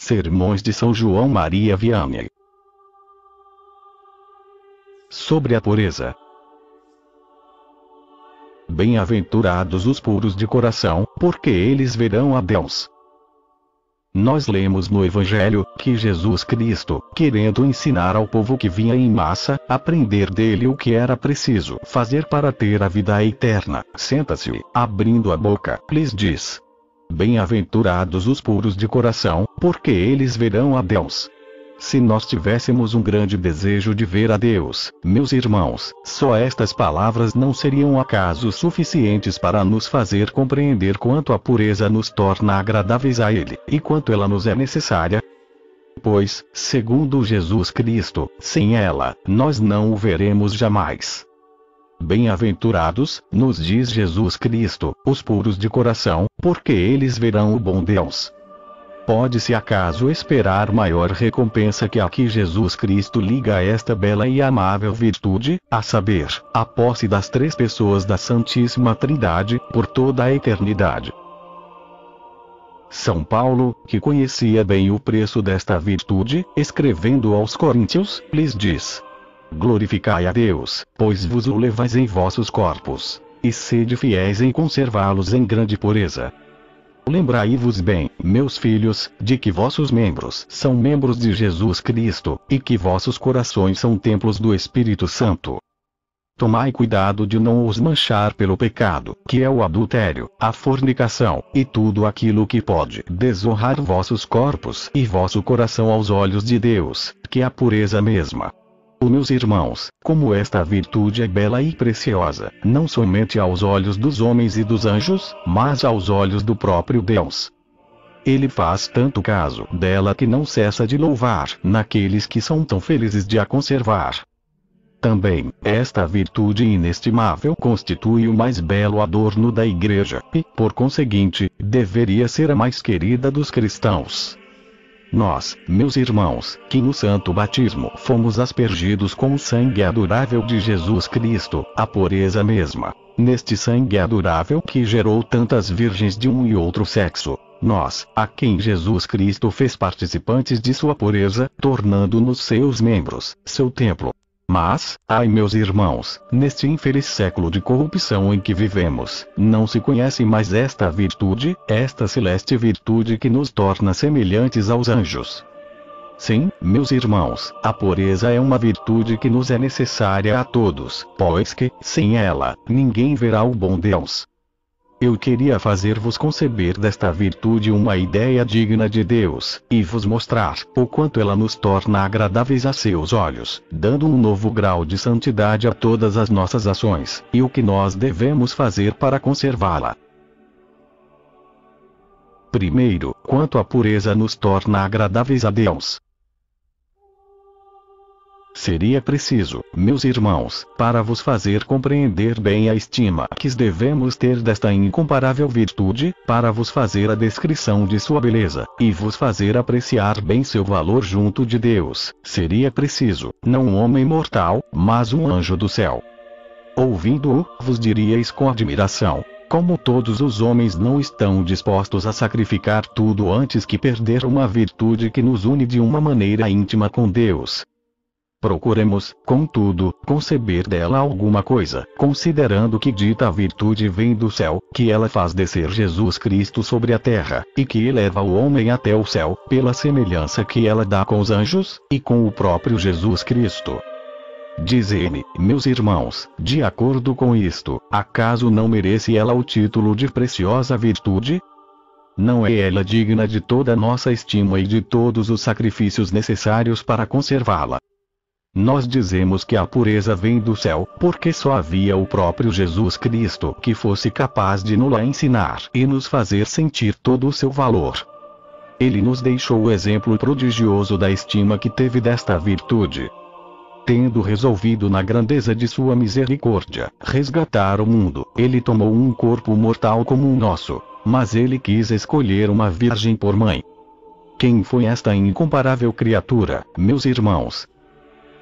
Sermões de São João Maria Vianney. Sobre a pureza. Bem-aventurados os puros de coração, porque eles verão a Deus. Nós lemos no Evangelho que Jesus Cristo, querendo ensinar ao povo que vinha em massa, aprender dele o que era preciso fazer para ter a vida eterna, senta-se, abrindo a boca, lhes diz: Bem-aventurados os puros de coração, porque eles verão a Deus. Se nós tivéssemos um grande desejo de ver a Deus, meus irmãos, só estas palavras não seriam acaso suficientes para nos fazer compreender quanto a pureza nos torna agradáveis a Ele, e quanto ela nos é necessária. Pois, segundo Jesus Cristo, sem ela, nós não o veremos jamais. Bem-aventurados, nos diz Jesus Cristo, os puros de coração, porque eles verão o bom Deus. Pode-se acaso esperar maior recompensa que a que Jesus Cristo liga a esta bela e amável virtude, a saber, a posse das três pessoas da Santíssima Trindade, por toda a eternidade. São Paulo, que conhecia bem o preço desta virtude, escrevendo aos Coríntios, lhes diz: Glorificai a Deus, pois vos o levais em vossos corpos, e sede fiéis em conservá-los em grande pureza. Lembrai-vos bem, meus filhos, de que vossos membros são membros de Jesus Cristo, e que vossos corações são templos do Espírito Santo. Tomai cuidado de não os manchar pelo pecado, que é o adultério, a fornicação, e tudo aquilo que pode desonrar vossos corpos e vosso coração aos olhos de Deus, que é a pureza mesma. Oh, meus irmãos, como esta virtude é bela e preciosa, não somente aos olhos dos homens e dos anjos, mas aos olhos do próprio Deus. Ele faz tanto caso dela que não cessa de louvar naqueles que são tão felizes de a conservar. Também, esta virtude inestimável constitui o mais belo adorno da Igreja, e, por conseguinte, deveria ser a mais querida dos cristãos. Nós, meus irmãos, que no santo batismo fomos aspergidos com o sangue adorável de Jesus Cristo, a pureza mesma, neste sangue adorável que gerou tantas virgens de um e outro sexo, nós, a quem Jesus Cristo fez participantes de sua pureza, tornando-nos seus membros, seu templo, mas, ai meus irmãos, neste infeliz século de corrupção em que vivemos, não se conhece mais esta virtude, esta celeste virtude que nos torna semelhantes aos anjos. Sim, meus irmãos, a pureza é uma virtude que nos é necessária a todos, pois que, sem ela, ninguém verá o bom Deus. Eu queria fazer-vos conceber desta virtude uma ideia digna de Deus, e vos mostrar o quanto ela nos torna agradáveis a seus olhos, dando um novo grau de santidade a todas as nossas ações, e o que nós devemos fazer para conservá-la. Primeiro, quanto a pureza nos torna agradáveis a Deus. Seria preciso, meus irmãos, para vos fazer compreender bem a estima que devemos ter desta incomparável virtude, para vos fazer a descrição de sua beleza, e vos fazer apreciar bem seu valor junto de Deus, seria preciso, não um homem mortal, mas um anjo do céu. Ouvindo-o, vos diríeis com admiração, como todos os homens não estão dispostos a sacrificar tudo antes que perder uma virtude que nos une de uma maneira íntima com Deus, Procuremos, contudo, conceber dela alguma coisa, considerando que dita virtude vem do céu, que ela faz descer Jesus Cristo sobre a terra, e que eleva o homem até o céu, pela semelhança que ela dá com os anjos, e com o próprio Jesus Cristo. Dize-me, meus irmãos, de acordo com isto, acaso não merece ela o título de preciosa virtude? Não é ela digna de toda nossa estima e de todos os sacrifícios necessários para conservá-la? Nós dizemos que a pureza vem do céu, porque só havia o próprio Jesus Cristo que fosse capaz de nos ensinar e nos fazer sentir todo o seu valor. Ele nos deixou o exemplo prodigioso da estima que teve desta virtude. Tendo resolvido na grandeza de sua misericórdia resgatar o mundo, ele tomou um corpo mortal como o nosso, mas ele quis escolher uma virgem por mãe. Quem foi esta incomparável criatura, meus irmãos?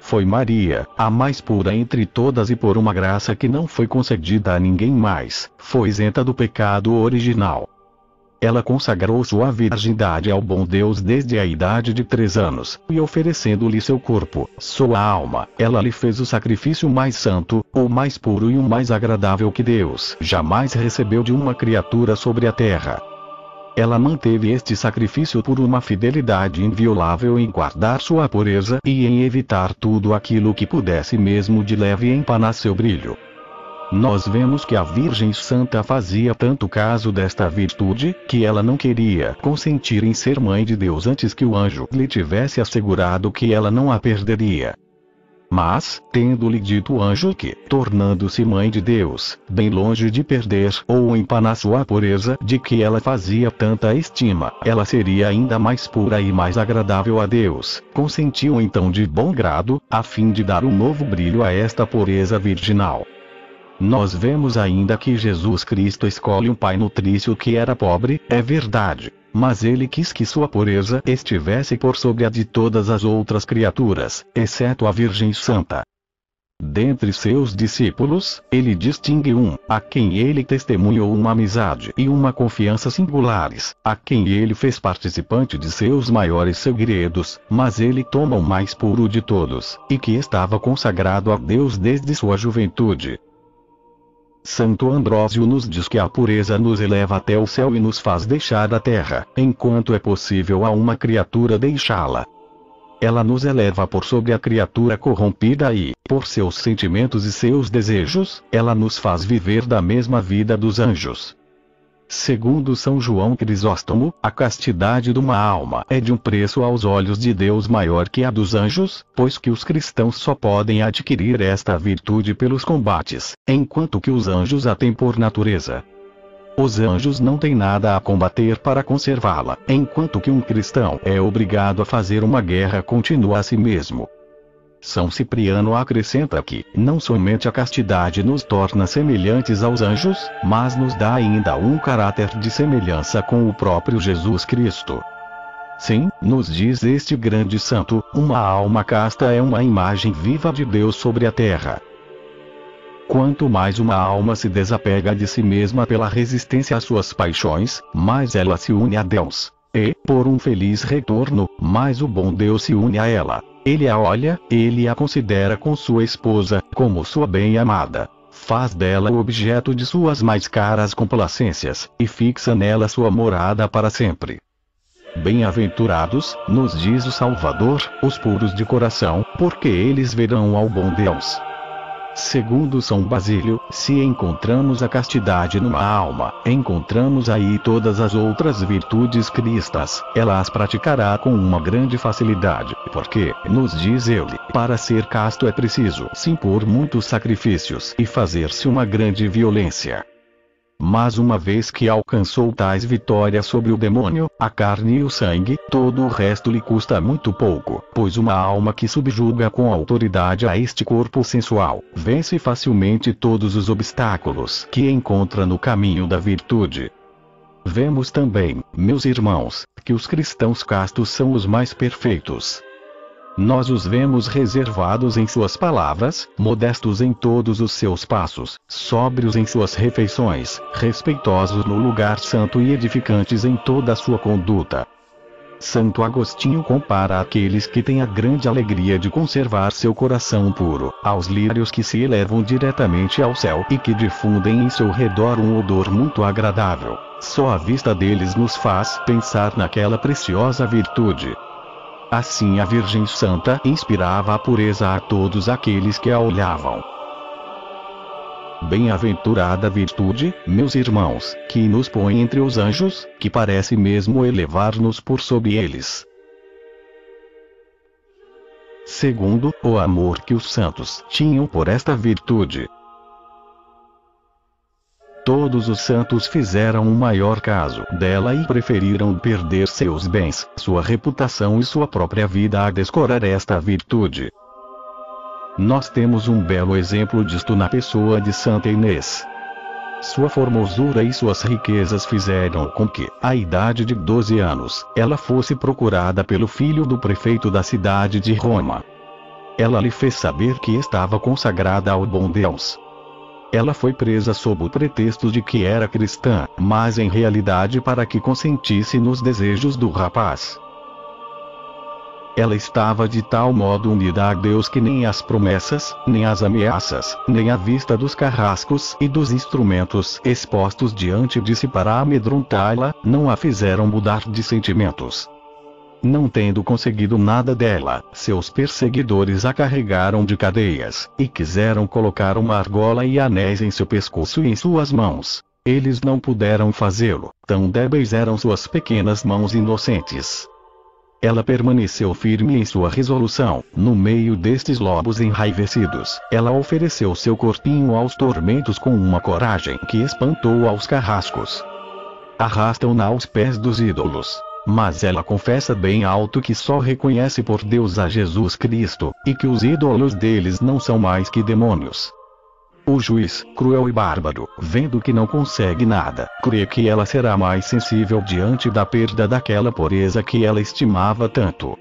Foi Maria, a mais pura entre todas e por uma graça que não foi concedida a ninguém mais, foi isenta do pecado original. ela consagrou sua virgindade ao bom Deus desde a idade de três anos, e oferecendo-lhe seu corpo, sua alma, ela lhe fez o sacrifício mais santo, o mais puro e o mais agradável que Deus jamais recebeu de uma criatura sobre a terra. Ela manteve este sacrifício por uma fidelidade inviolável em guardar sua pureza e em evitar tudo aquilo que pudesse mesmo de leve empanar seu brilho. Nós vemos que a Virgem Santa fazia tanto caso desta virtude, que ela não queria consentir em ser mãe de Deus antes que o anjo lhe tivesse assegurado que ela não a perderia. Mas, tendo-lhe dito o anjo que, tornando-se mãe de Deus, bem longe de perder ou empanar sua pureza de que ela fazia tanta estima, ela seria ainda mais pura e mais agradável a Deus, consentiu então de bom grado, a fim de dar um novo brilho a esta pureza virginal. Nós vemos ainda que Jesus Cristo escolhe um pai nutrício que era pobre, é verdade, mas ele quis que sua pureza estivesse por sobre a de todas as outras criaturas, exceto a Virgem Santa. Dentre seus discípulos, ele distingue um, a quem ele testemunhou uma amizade e uma confiança singulares, a quem ele fez participante de seus maiores segredos, mas ele toma o mais puro de todos, e que estava consagrado a Deus desde sua juventude, Santo Ambrósio nos diz que a pureza nos eleva até o céu e nos faz deixar a terra, enquanto é possível a uma criatura deixá-la. Ela nos eleva por sobre a criatura corrompida e, por seus sentimentos e seus desejos, ela nos faz viver da mesma vida dos anjos. Segundo São João Crisóstomo, a castidade de uma alma é de um preço aos olhos de Deus maior que a dos anjos, pois que os cristãos só podem adquirir esta virtude pelos combates, enquanto que os anjos a têm por natureza. Os anjos não têm nada a combater para conservá-la, enquanto que um cristão é obrigado a fazer uma guerra contínua a si mesmo. São Cipriano acrescenta que, não somente a castidade nos torna semelhantes aos anjos, mas nos dá ainda um caráter de semelhança com o próprio Jesus Cristo. Sim, nos diz este grande santo, uma alma casta é uma imagem viva de Deus sobre a terra. Quanto mais uma alma se desapega de si mesma pela resistência às suas paixões, mais ela se une a Deus. E, por um feliz retorno, mais o bom Deus se une a ela. Ele a olha, ele a considera com sua esposa, como sua bem-amada. Faz dela o objeto de suas mais caras complacências, e fixa nela sua morada para sempre. Bem-aventurados, nos diz o Salvador, os puros de coração, porque eles verão ao bom Deus. Segundo São Basílio, se encontramos a castidade numa alma, encontramos aí todas as outras virtudes cristas, ela as praticará com uma grande facilidade, porque, nos diz ele, para ser casto é preciso se impor muitos sacrifícios e fazer-se uma grande violência. Mas uma vez que alcançou tais vitórias sobre o demônio, a carne e o sangue, todo o resto lhe custa muito pouco, pois uma alma que subjuga com autoridade a este corpo sensual, vence facilmente todos os obstáculos que encontra no caminho da virtude. Vemos também, meus irmãos, que os cristãos castos são os mais perfeitos, nós os vemos reservados em suas palavras, modestos em todos os seus passos, sóbrios em suas refeições, respeitosos no lugar santo e edificantes em toda a sua conduta. Santo Agostinho compara aqueles que têm a grande alegria de conservar seu coração puro, aos lírios que se elevam diretamente ao céu e que difundem em seu redor um odor muito agradável. Só a vista deles nos faz pensar naquela preciosa virtude, Assim a Virgem Santa inspirava a pureza a todos aqueles que a olhavam. Bem-aventurada virtude, meus irmãos, que nos põe entre os anjos, que parece mesmo elevar-nos por sobre eles. Segundo, o amor que os santos tinham por esta virtude, Todos os santos fizeram o maior caso dela e preferiram perder seus bens, sua reputação e sua própria vida a descorar esta virtude. Nós temos um belo exemplo disto na pessoa de Santa Inês. Sua formosura e suas riquezas fizeram com que, à idade de 12 anos, ela fosse procurada pelo filho do prefeito da cidade de Roma. Ela lhe fez saber que estava consagrada ao bom Deus. Ela foi presa sob o pretexto de que era cristã, mas em realidade para que consentisse nos desejos do rapaz. Ela estava de tal modo unida a Deus que nem as promessas, nem as ameaças, nem a vista dos carrascos e dos instrumentos expostos diante de si para amedrontá-la, não a fizeram mudar de sentimentos. Não tendo conseguido nada dela, seus perseguidores a carregaram de cadeias, e quiseram colocar uma argola e anéis em seu pescoço e em suas mãos. Eles não puderam fazê-lo, tão débeis eram suas pequenas mãos inocentes. Ela permaneceu firme em sua resolução. No meio destes lobos enraivecidos, ela ofereceu seu corpinho aos tormentos com uma coragem que espantou aos carrascos. Arrastam-na aos pés dos ídolos. Mas ela confessa bem alto que só reconhece por Deus a Jesus Cristo, e que os ídolos deles não são mais que demônios. O juiz, cruel e bárbaro, vendo que não consegue nada, crê que ela será mais sensível diante da perda daquela pureza que ela estimava tanto.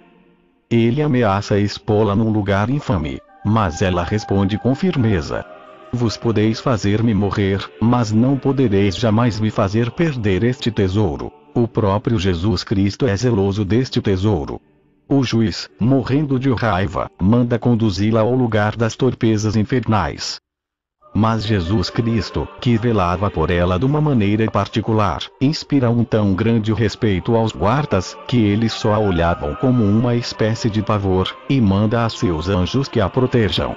Ele ameaça expô-la num lugar infame, mas ela responde com firmeza: Vos podeis fazer-me morrer, mas não podereis jamais me fazer perder este tesouro. O próprio Jesus Cristo é zeloso deste tesouro. O juiz, morrendo de raiva, manda conduzi-la ao lugar das torpezas infernais. Mas Jesus Cristo, que velava por ela de uma maneira particular, inspira um tão grande respeito aos guardas, que eles só a olhavam como uma espécie de pavor, e manda a seus anjos que a protejam.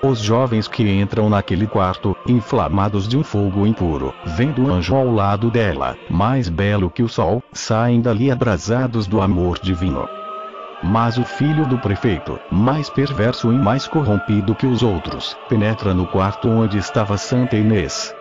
Os jovens que entram naquele quarto, inflamados de um fogo impuro, vendo o anjo ao lado dela, mais belo que o sol, saem dali abrasados do amor divino. Mas o filho do prefeito, mais perverso e mais corrompido que os outros, penetra no quarto onde estava Santa Inês.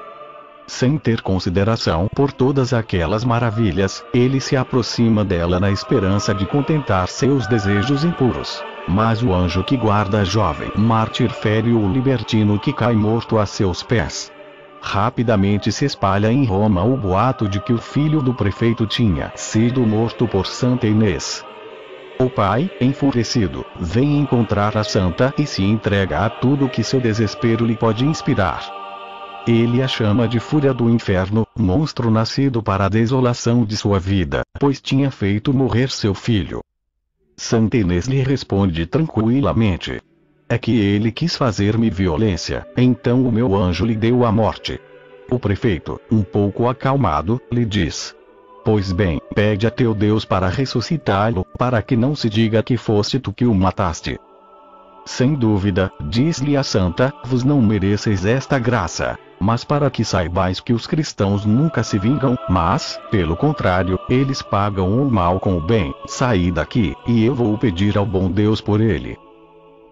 Sem ter consideração por todas aquelas maravilhas, ele se aproxima dela na esperança de contentar seus desejos impuros. Mas o anjo que guarda a jovem mártir fere o libertino que cai morto a seus pés. Rapidamente se espalha em Roma o boato de que o filho do prefeito tinha sido morto por Santa Inês. O pai, enfurecido, vem encontrar a santa e se entrega a tudo que seu desespero lhe pode inspirar. Ele a chama de fúria do inferno, monstro nascido para a desolação de sua vida, pois tinha feito morrer seu filho. Santa Inês lhe responde tranquilamente: É que ele quis fazer-me violência, então o meu anjo lhe deu a morte. O prefeito, um pouco acalmado, lhe diz: Pois bem, pede a teu Deus para ressuscitá-lo, para que não se diga que foste tu que o mataste. Sem dúvida, diz-lhe a santa, vos não mereceis esta graça. Mas para que saibais que os cristãos nunca se vingam, mas, pelo contrário, eles pagam o mal com o bem, saí daqui, e eu vou pedir ao bom Deus por ele.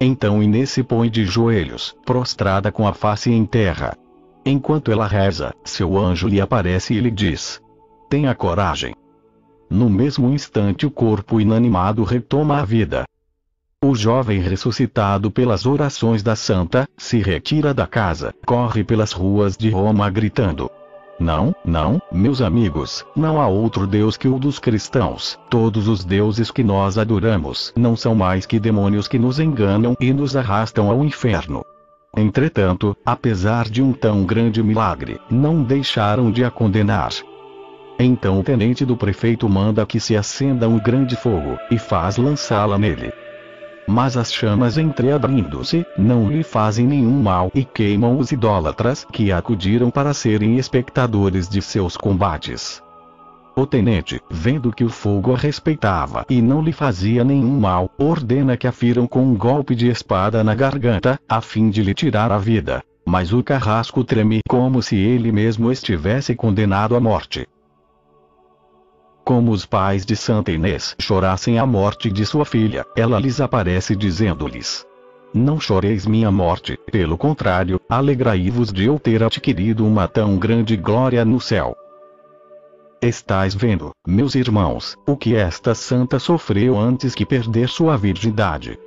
Então Inês se põe de joelhos, prostrada com a face em terra. Enquanto ela reza, seu anjo lhe aparece e lhe diz: Tenha coragem. No mesmo instante o corpo inanimado retoma a vida. O jovem ressuscitado pelas orações da santa, se retira da casa, corre pelas ruas de Roma gritando: Não, não, meus amigos, não há outro Deus que o dos cristãos. Todos os deuses que nós adoramos não são mais que demônios que nos enganam e nos arrastam ao inferno. Entretanto, apesar de um tão grande milagre, não deixaram de a condenar. Então o tenente do prefeito manda que se acenda um grande fogo, e faz lançá-la nele. Mas as chamas entreabrindo-se, não lhe fazem nenhum mal e queimam os idólatras que acudiram para serem espectadores de seus combates. O tenente, vendo que o fogo a respeitava e não lhe fazia nenhum mal, ordena que a firam com um golpe de espada na garganta, a fim de lhe tirar a vida. Mas o carrasco treme como se ele mesmo estivesse condenado à morte como os pais de Santa Inês chorassem a morte de sua filha, ela lhes aparece dizendo-lhes: Não choreis minha morte, pelo contrário, alegrai-vos de eu ter adquirido uma tão grande glória no céu. Estais vendo, meus irmãos, o que esta santa sofreu antes que perder sua virgindade.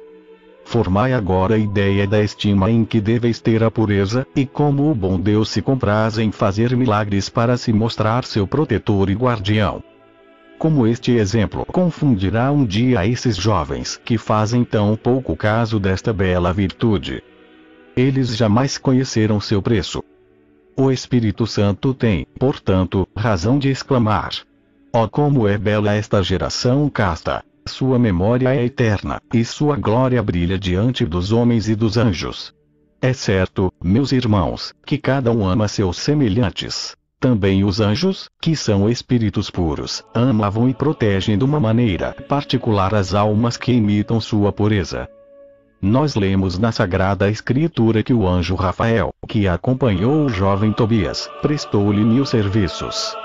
Formai agora a ideia da estima em que deveis ter a pureza, e como o bom Deus se compraz em fazer milagres para se mostrar seu protetor e guardião como este exemplo confundirá um dia esses jovens que fazem tão pouco caso desta bela virtude. eles jamais conheceram seu preço. O Espírito Santo tem, portanto, razão de exclamar: oh, como é bela esta geração casta! Sua memória é eterna, e sua glória brilha diante dos homens e dos anjos. É certo, meus irmãos, que cada um ama seus semelhantes. Também os anjos, que são espíritos puros, amavam e protegem de uma maneira particular as almas que imitam sua pureza. Nós lemos na Sagrada Escritura que o anjo Rafael, que acompanhou o jovem Tobias, prestou-lhe mil serviços.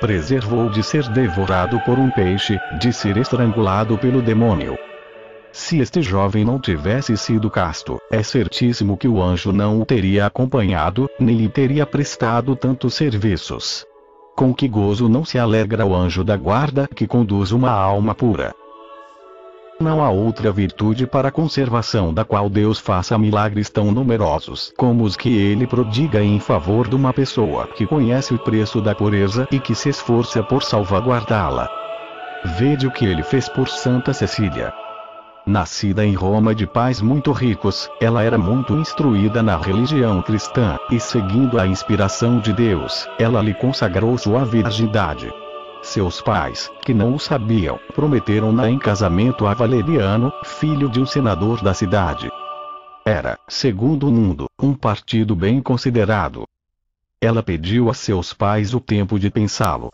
Preservou de ser devorado por um peixe, de ser estrangulado pelo demônio, se este jovem não tivesse sido casto, é certíssimo que o anjo não o teria acompanhado, nem lhe teria prestado tantos serviços. Com que gozo não se alegra o anjo da guarda que conduz uma alma pura. Não há outra virtude para a conservação da qual Deus faça milagres tão numerosos como os que ele prodiga em favor de uma pessoa que conhece o preço da pureza e que se esforça por salvaguardá-la. Vede o que ele fez por Santa Cecília. Nascida em Roma de pais muito ricos, ela era muito instruída na religião cristã, e seguindo a inspiração de Deus, ela lhe consagrou sua virgindade. Seus pais, que não o sabiam, prometeram-na em casamento a Valeriano, filho de um senador da cidade. Era, segundo o mundo, um partido bem considerado. Ela pediu a seus pais o tempo de pensá-lo.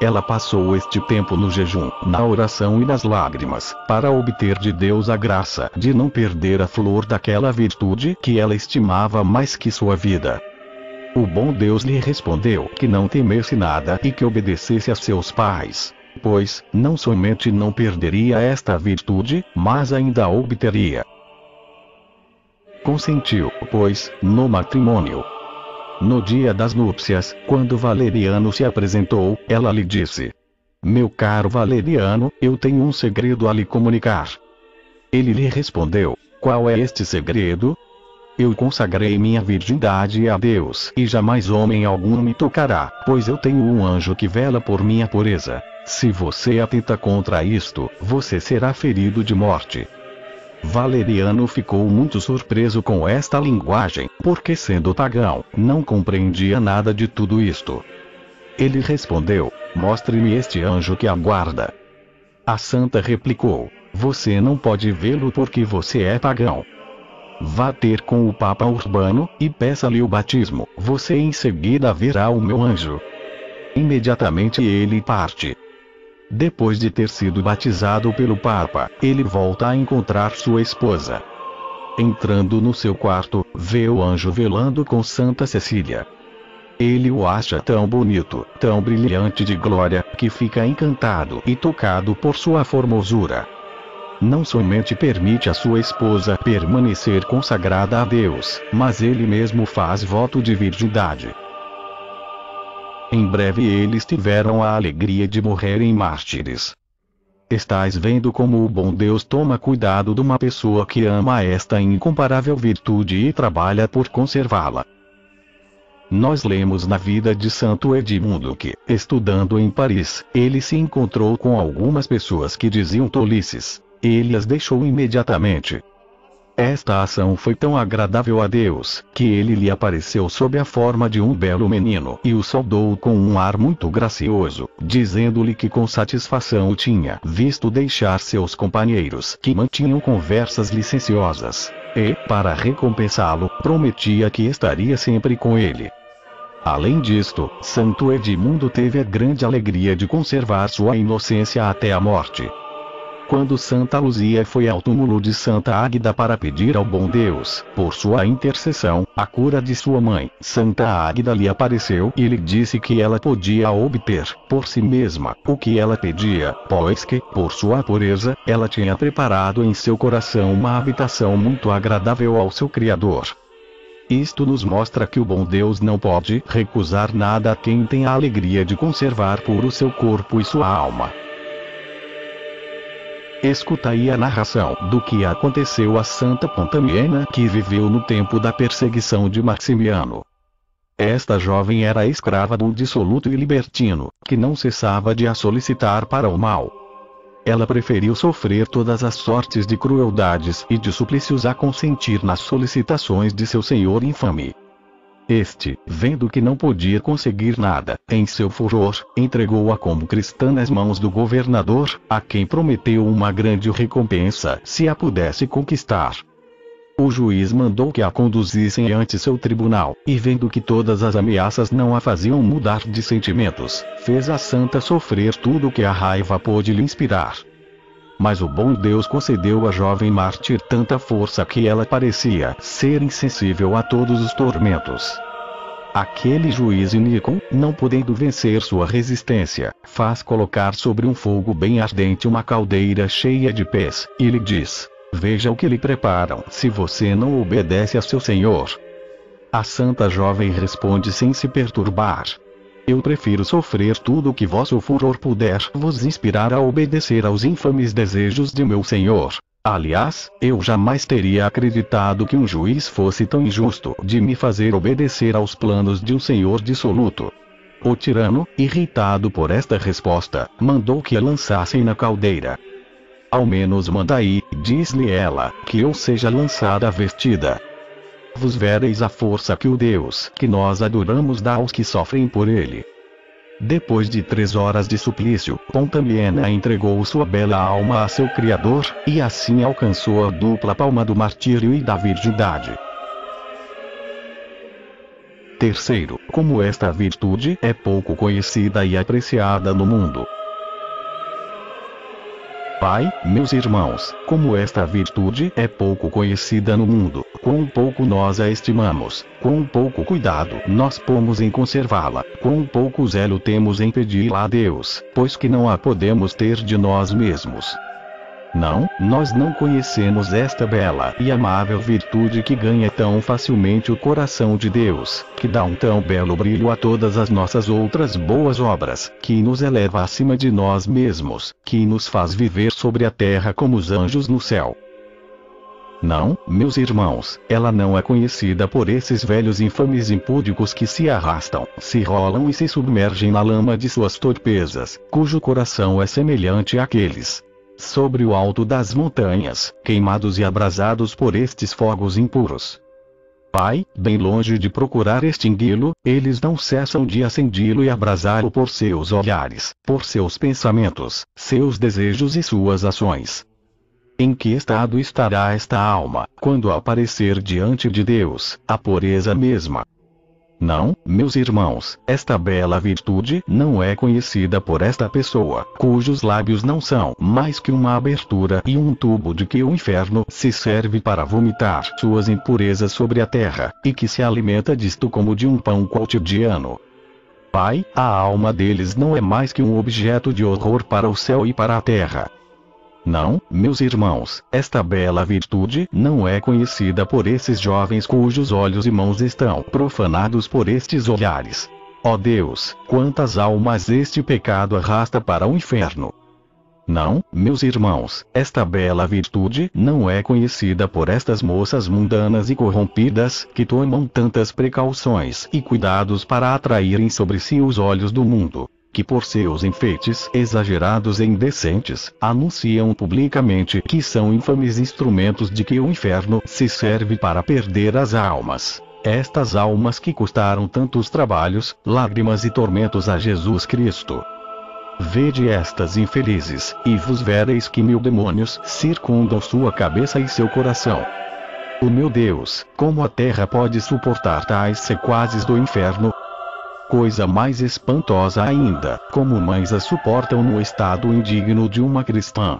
Ela passou este tempo no jejum, na oração e nas lágrimas, para obter de Deus a graça de não perder a flor daquela virtude que ela estimava mais que sua vida. O bom Deus lhe respondeu que não temesse nada e que obedecesse a seus pais, pois, não somente não perderia esta virtude, mas ainda a obteria. Consentiu, pois, no matrimônio. No dia das núpcias, quando Valeriano se apresentou, ela lhe disse: Meu caro Valeriano, eu tenho um segredo a lhe comunicar. Ele lhe respondeu: Qual é este segredo? Eu consagrei minha virgindade a Deus e jamais homem algum me tocará, pois eu tenho um anjo que vela por minha pureza. Se você atenta contra isto, você será ferido de morte. Valeriano ficou muito surpreso com esta linguagem, porque sendo pagão, não compreendia nada de tudo isto. Ele respondeu: Mostre-me este anjo que aguarda. A santa replicou: Você não pode vê-lo porque você é pagão. Vá ter com o Papa Urbano, e peça-lhe o batismo, você em seguida verá o meu anjo. Imediatamente ele parte. Depois de ter sido batizado pelo Papa, ele volta a encontrar sua esposa. Entrando no seu quarto, vê o anjo velando com Santa Cecília. Ele o acha tão bonito, tão brilhante de glória, que fica encantado e tocado por sua formosura. Não somente permite a sua esposa permanecer consagrada a Deus, mas ele mesmo faz voto de virgindade. Em breve eles tiveram a alegria de morrerem mártires. Estais vendo como o bom Deus toma cuidado de uma pessoa que ama esta incomparável virtude e trabalha por conservá-la. Nós lemos na vida de Santo Edmundo que, estudando em Paris, ele se encontrou com algumas pessoas que diziam tolices. Ele as deixou imediatamente, esta ação foi tão agradável a Deus, que ele lhe apareceu sob a forma de um belo menino e o saudou com um ar muito gracioso, dizendo-lhe que com satisfação o tinha visto deixar seus companheiros que mantinham conversas licenciosas. E, para recompensá-lo, prometia que estaria sempre com ele. Além disto, Santo Edmundo teve a grande alegria de conservar sua inocência até a morte. Quando Santa Luzia foi ao túmulo de Santa Águida para pedir ao bom Deus, por sua intercessão, a cura de sua mãe, Santa Águida lhe apareceu e lhe disse que ela podia obter, por si mesma, o que ela pedia, pois que, por sua pureza, ela tinha preparado em seu coração uma habitação muito agradável ao seu Criador. Isto nos mostra que o bom Deus não pode recusar nada a quem tem a alegria de conservar puro seu corpo e sua alma. Escuta aí a narração do que aconteceu a Santa Pontamiena que viveu no tempo da perseguição de Maximiano. Esta jovem era escrava do dissoluto e libertino, que não cessava de a solicitar para o mal. ela preferiu sofrer todas as sortes de crueldades e de suplícios a consentir nas solicitações de seu senhor infame. Este, vendo que não podia conseguir nada, em seu furor, entregou-a como cristã nas mãos do governador, a quem prometeu uma grande recompensa se a pudesse conquistar. O juiz mandou que a conduzissem ante seu tribunal, e vendo que todas as ameaças não a faziam mudar de sentimentos, fez a santa sofrer tudo o que a raiva pôde lhe inspirar. Mas o bom Deus concedeu à jovem mártir tanta força que ela parecia ser insensível a todos os tormentos. Aquele juiz iníquo, não podendo vencer sua resistência, faz colocar sobre um fogo bem ardente uma caldeira cheia de pés, e lhe diz: Veja o que lhe preparam se você não obedece a seu senhor. A santa jovem responde sem se perturbar. Eu prefiro sofrer tudo o que vosso furor puder vos inspirar a obedecer aos infames desejos de meu senhor. Aliás, eu jamais teria acreditado que um juiz fosse tão injusto de me fazer obedecer aos planos de um senhor dissoluto. O tirano, irritado por esta resposta, mandou que a lançassem na caldeira. Ao menos manda aí, diz-lhe ela, que eu seja lançada vestida. Vos vereis a força que o Deus que nós adoramos dá aos que sofrem por ele. Depois de três horas de suplício, Pontamiena entregou sua bela alma a seu Criador, e assim alcançou a dupla palma do martírio e da virgindade. Terceiro, como esta virtude é pouco conhecida e apreciada no mundo. Pai, meus irmãos, como esta virtude é pouco conhecida no mundo, quão pouco nós a estimamos, quão pouco cuidado nós pomos em conservá-la, quão pouco zelo temos em pedi-la a Deus, pois que não a podemos ter de nós mesmos. Não, nós não conhecemos esta bela e amável virtude que ganha tão facilmente o coração de Deus, que dá um tão belo brilho a todas as nossas outras boas obras, que nos eleva acima de nós mesmos, que nos faz viver sobre a terra como os anjos no céu. Não, meus irmãos, ela não é conhecida por esses velhos infames impúdicos que se arrastam, se rolam e se submergem na lama de suas torpezas, cujo coração é semelhante àqueles, sobre o alto das montanhas, queimados e abrasados por estes fogos impuros. Pai, bem longe de procurar extingui-lo, eles não cessam de acendi-lo e abrasá-lo por seus olhares, por seus pensamentos, seus desejos e suas ações. Em que estado estará esta alma, quando aparecer diante de Deus, a pureza mesma, não, meus irmãos, esta bela virtude não é conhecida por esta pessoa, cujos lábios não são mais que uma abertura e um tubo de que o inferno se serve para vomitar suas impurezas sobre a terra, e que se alimenta disto como de um pão cotidiano. Pai, a alma deles não é mais que um objeto de horror para o céu e para a terra. Não, meus irmãos, esta bela virtude não é conhecida por esses jovens cujos olhos e mãos estão profanados por estes olhares. Ó oh Deus, quantas almas este pecado arrasta para o inferno! Não, meus irmãos, esta bela virtude não é conhecida por estas moças mundanas e corrompidas, que tomam tantas precauções e cuidados para atraírem sobre si os olhos do mundo que por seus enfeites exagerados e indecentes, anunciam publicamente que são infames instrumentos de que o inferno se serve para perder as almas. Estas almas que custaram tantos trabalhos, lágrimas e tormentos a Jesus Cristo. Vede estas infelizes, e vos vereis que mil demônios circundam sua cabeça e seu coração. O meu Deus, como a terra pode suportar tais sequazes do inferno, Coisa mais espantosa ainda, como mães a suportam no estado indigno de uma cristã.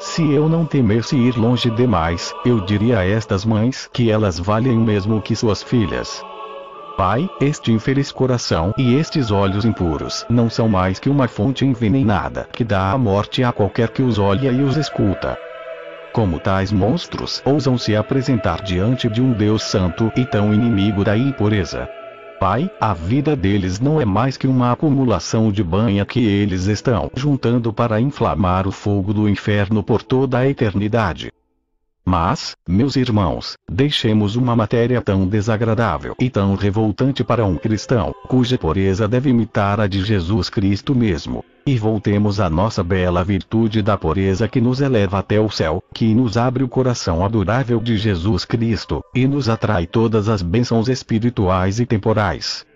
Se eu não temesse ir longe demais, eu diria a estas mães que elas valem mesmo que suas filhas. Pai, este infeliz coração e estes olhos impuros não são mais que uma fonte envenenada que dá a morte a qualquer que os olha e os escuta. Como tais monstros ousam se apresentar diante de um Deus santo e tão inimigo da impureza? Pai, a vida deles não é mais que uma acumulação de banha que eles estão juntando para inflamar o fogo do inferno por toda a eternidade. Mas, meus irmãos, deixemos uma matéria tão desagradável e tão revoltante para um cristão, cuja pureza deve imitar a de Jesus Cristo mesmo. E voltemos à nossa bela virtude da pureza que nos eleva até o céu, que nos abre o coração adorável de Jesus Cristo, e nos atrai todas as bênçãos espirituais e temporais.